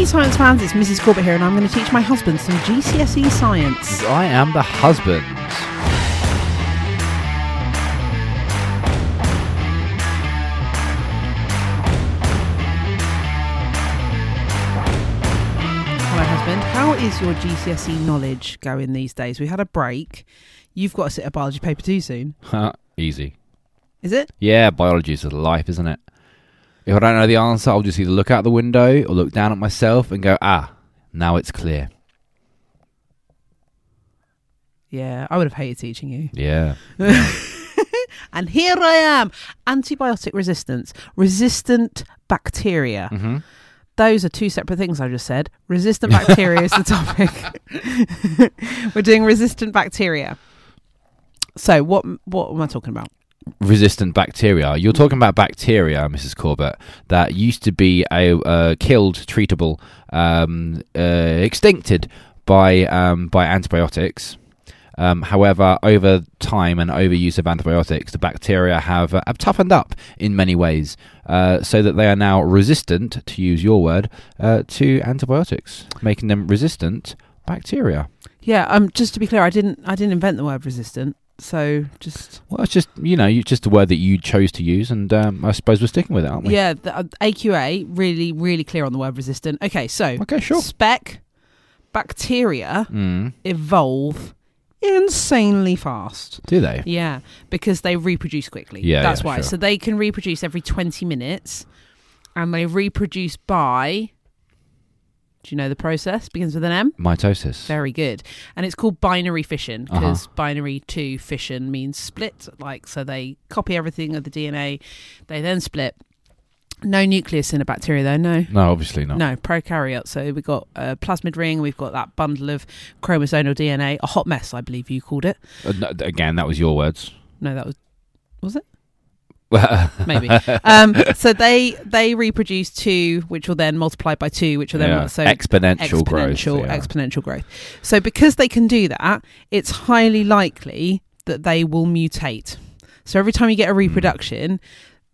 Hey, science fans, it's Mrs. Corbett here, and I'm going to teach my husband some GCSE science. I am the husband. Hello, husband. How is your GCSE knowledge going these days? We had a break. You've got to sit a biology paper too soon. Easy. Is it? Yeah, biology is life, isn't it? If I don't know the answer, I'll just either look out the window or look down at myself and go, ah, now it's clear. Yeah, I would have hated teaching you. Yeah. And here I am. Antibiotic resistance, resistant bacteria. hmm Those are two separate things I just said. Resistant bacteria is the topic. We're doing resistant bacteria. So what what am I talking about? Resistant bacteria. You're talking about bacteria, Mrs. Corbett, that used to be a uh, killed, treatable, um, uh, extincted by um, by antibiotics. Um, however, over time and overuse of antibiotics, the bacteria have, uh, have toughened up in many ways, uh, so that they are now resistant, to use your word, uh, to antibiotics, making them resistant bacteria. Yeah, um just to be clear, I didn't I didn't invent the word resistant. So just Well, it's just you know, you, just a word that you chose to use, and um, I suppose we're sticking with it, aren't we? yeah, the, uh, AQA really really clear on the word resistant. Okay, so Okay, sure. spec bacteria Mm. evolve insanely fast. Do they? Yeah, because they reproduce quickly. Yeah, that's yeah, why. sure. So they can reproduce every 20 minutes and they reproduce by Do you know the process? Begins with an M. Mitosis. Very good. And it's called binary fission Uh-huh. because binary two fission means split. Like, so they copy everything of the DNA, they then split. No nucleus in a bacteria, though. No. No, obviously not. No, prokaryote. So we've got a plasmid ring, we've got that bundle of chromosomal DNA, a hot mess, I believe you called it. Uh, again, that was your words. No, that was was it? Yeah, Maybe. um, so they they reproduce two, which will then multiply by two, which will then so exponential, growth. exponential yeah. exponential growth. So because they can do that, it's highly likely that they will mutate. So every time you get a reproduction,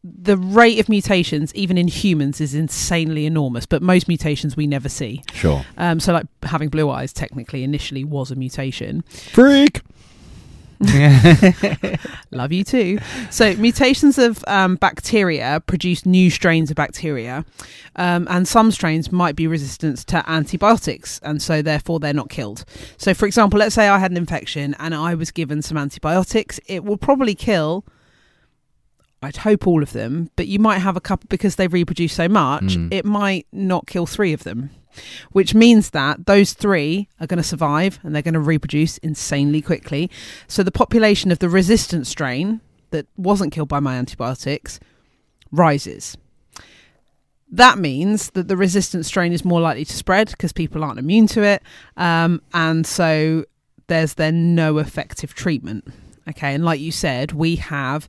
the rate of mutations, even in humans, is insanely enormous. But most mutations we never see. sure. Um, so like having blue eyes, technically initially was a mutation. Freak. Love you too. So mutations of um, bacteria produce new strains of bacteria, um, and some strains might be resistant to antibiotics, and so therefore they're not killed. So, for example, let's say I had an infection and I was given some antibiotics, it will probably kill. I'd hope all of them, but you might have a couple because they reproduce so much. Mm. It might not kill three of them, which means that those three are going to survive and they're going to reproduce insanely quickly. So the population of the resistant strain that wasn't killed by my antibiotics rises. That means that the resistant strain is more likely to spread because people aren't immune to it, um, and so there's then no effective treatment. Okay, and like you said, we have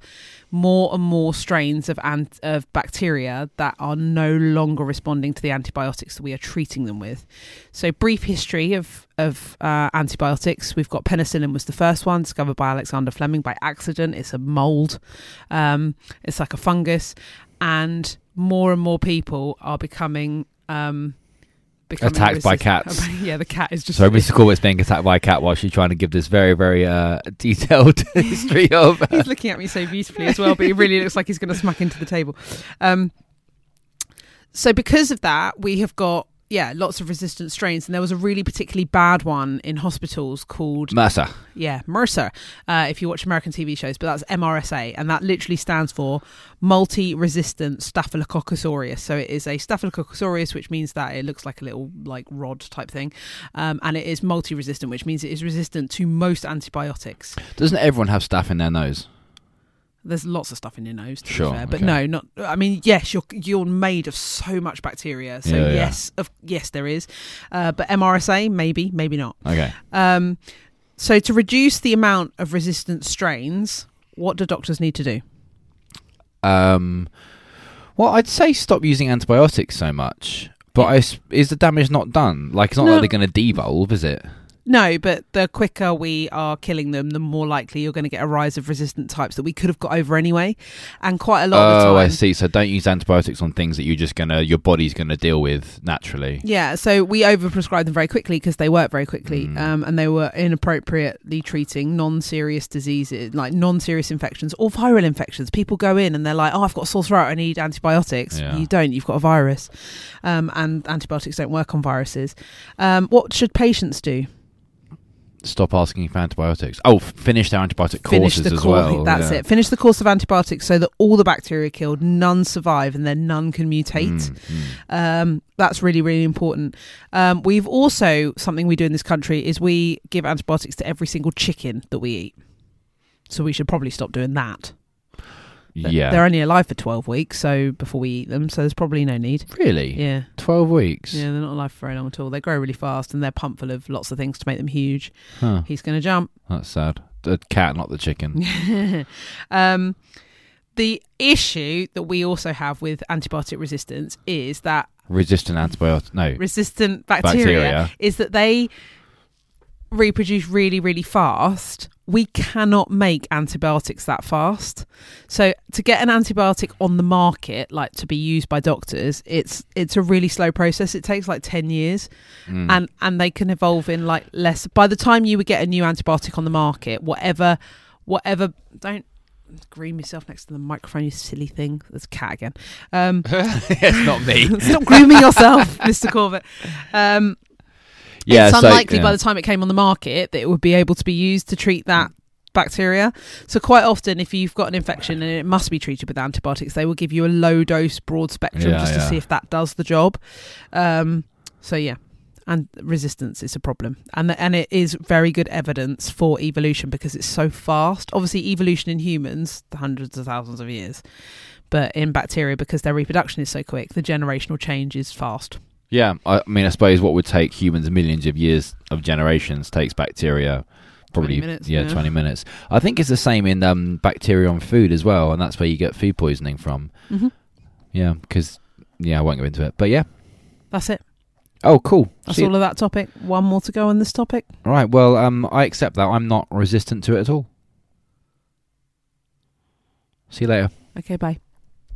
more and more strains of ant- of bacteria that are no longer responding to the antibiotics that we are treating them with. So, brief history of of uh, antibiotics: we've got penicillin was the first one discovered by Alexander Fleming by accident. It's a mold. Um, it's like a fungus, and more and more people are becoming. Um, Attacked by cats. yeah, the cat is just So Mr. Corbett's being attacked by a cat while she's trying to give this very, very uh, detailed history of. he's looking at me so beautifully as well, but he really looks like he's going to smack into the table. Um, so because of that, we have got yeah lots of resistant strains, and there was a really particularly bad one in hospitals called Mercer. yeah MRSA. Uh, if you watch American TV shows, but that's MRSA, and that literally stands for multi-resistant Staphylococcus aureus. So it is a Staphylococcus aureus, which means that it looks like a little like rod type thing, um, and it is multi-resistant, which means it is resistant to most antibiotics. Doesn't everyone have stuff in their nose? There's lots of stuff in your nose, to Sure, be fair, but okay. no, not. I mean, yes, you're you're made of so much bacteria, so Yeah, yeah. yes, of yes, there is, uh, but MRSA maybe, maybe not. Okay. Um, so to reduce the amount of resistant strains, what do doctors need to do? Um, well, I'd say stop using antibiotics so much. But I s is the damage not done? Like, it's not No. like they're going to devolve, is it? No, but the quicker we are killing them, the more likely you're going to get a rise of resistant types that we could have got over anyway. And quite a lot of the Oh, time. I see. So don't use antibiotics on things that you're just gonna your body's gonna deal with naturally. Yeah, so we overprescribed them very quickly because they work very quickly, Mm. um, and they were inappropriately treating non-serious diseases, like non-serious infections or viral infections. People go in and they're like, "Oh, I've got a sore throat. I need antibiotics." Yeah. You don't. You've got a virus, um, and antibiotics don't work on viruses. Um, what should patients do? Stop asking for antibiotics. Oh, finish their antibiotic Finish courses the as course. well. That's yeah. it. Finish the course of antibiotics so that all the bacteria are killed, none survive, and then none can mutate. Mm, mm. Um, that's really, really important. Um, we've also something we do in this country is we give antibiotics to every single chicken that we eat. So we should probably stop doing that. Yeah. they're only alive for twelve weeks, so before we eat them, so there's probably no need. really? Yeah, Twelve weeks. yeah, they're not alive for very long at all. They grow really fast, and they're pumped full of lots of things to make them huge. Huh. He's going to jump. That's sad. The cat, not the chicken. um, the issue that we also have with antibiotic resistance is that Resistant antibiotic. No. resistant bacteria, Bacteria. is that they reproduce really, really fast. We cannot make antibiotics that fast. So to get an antibiotic on the market, like to be used by doctors, it's it's a really slow process. It takes like ten years, Mm. and and they can evolve in like less. By the time you would get a new antibiotic on the market, whatever, whatever, don't. Groom yourself next to the microphone, you silly thing. There's a cat again. Um, it's not me. Stop grooming yourself, Mr. Corbett. Um, yeah. it's so, unlikely yeah. by the time it came on the market that it would be able to be used to treat that bacteria. So quite often, if you've got an infection and it must be treated with antibiotics, they will give you a low dose, broad spectrum, Yeah, just to see if that does the job. Um, so yeah. And resistance is a problem, and and it is very good evidence for evolution because it's so fast. Obviously, evolution in humans, the hundreds of thousands of years, but in bacteria because their reproduction is so quick, the generational change is fast. Yeah, I mean, I suppose what would take humans millions of years of generations takes bacteria 20 probably minutes, yeah, yeah. 20 minutes. I think it's the same in um, bacteria on food as well, and that's where you get food poisoning from. hmm Yeah, because yeah, I won't go into it, but yeah. That's it. Oh, cool. That's See- all of that topic. One more to go on this topic. all right. Well, um, I accept that. I'm not resistant to it at all. See you later. Okay, bye.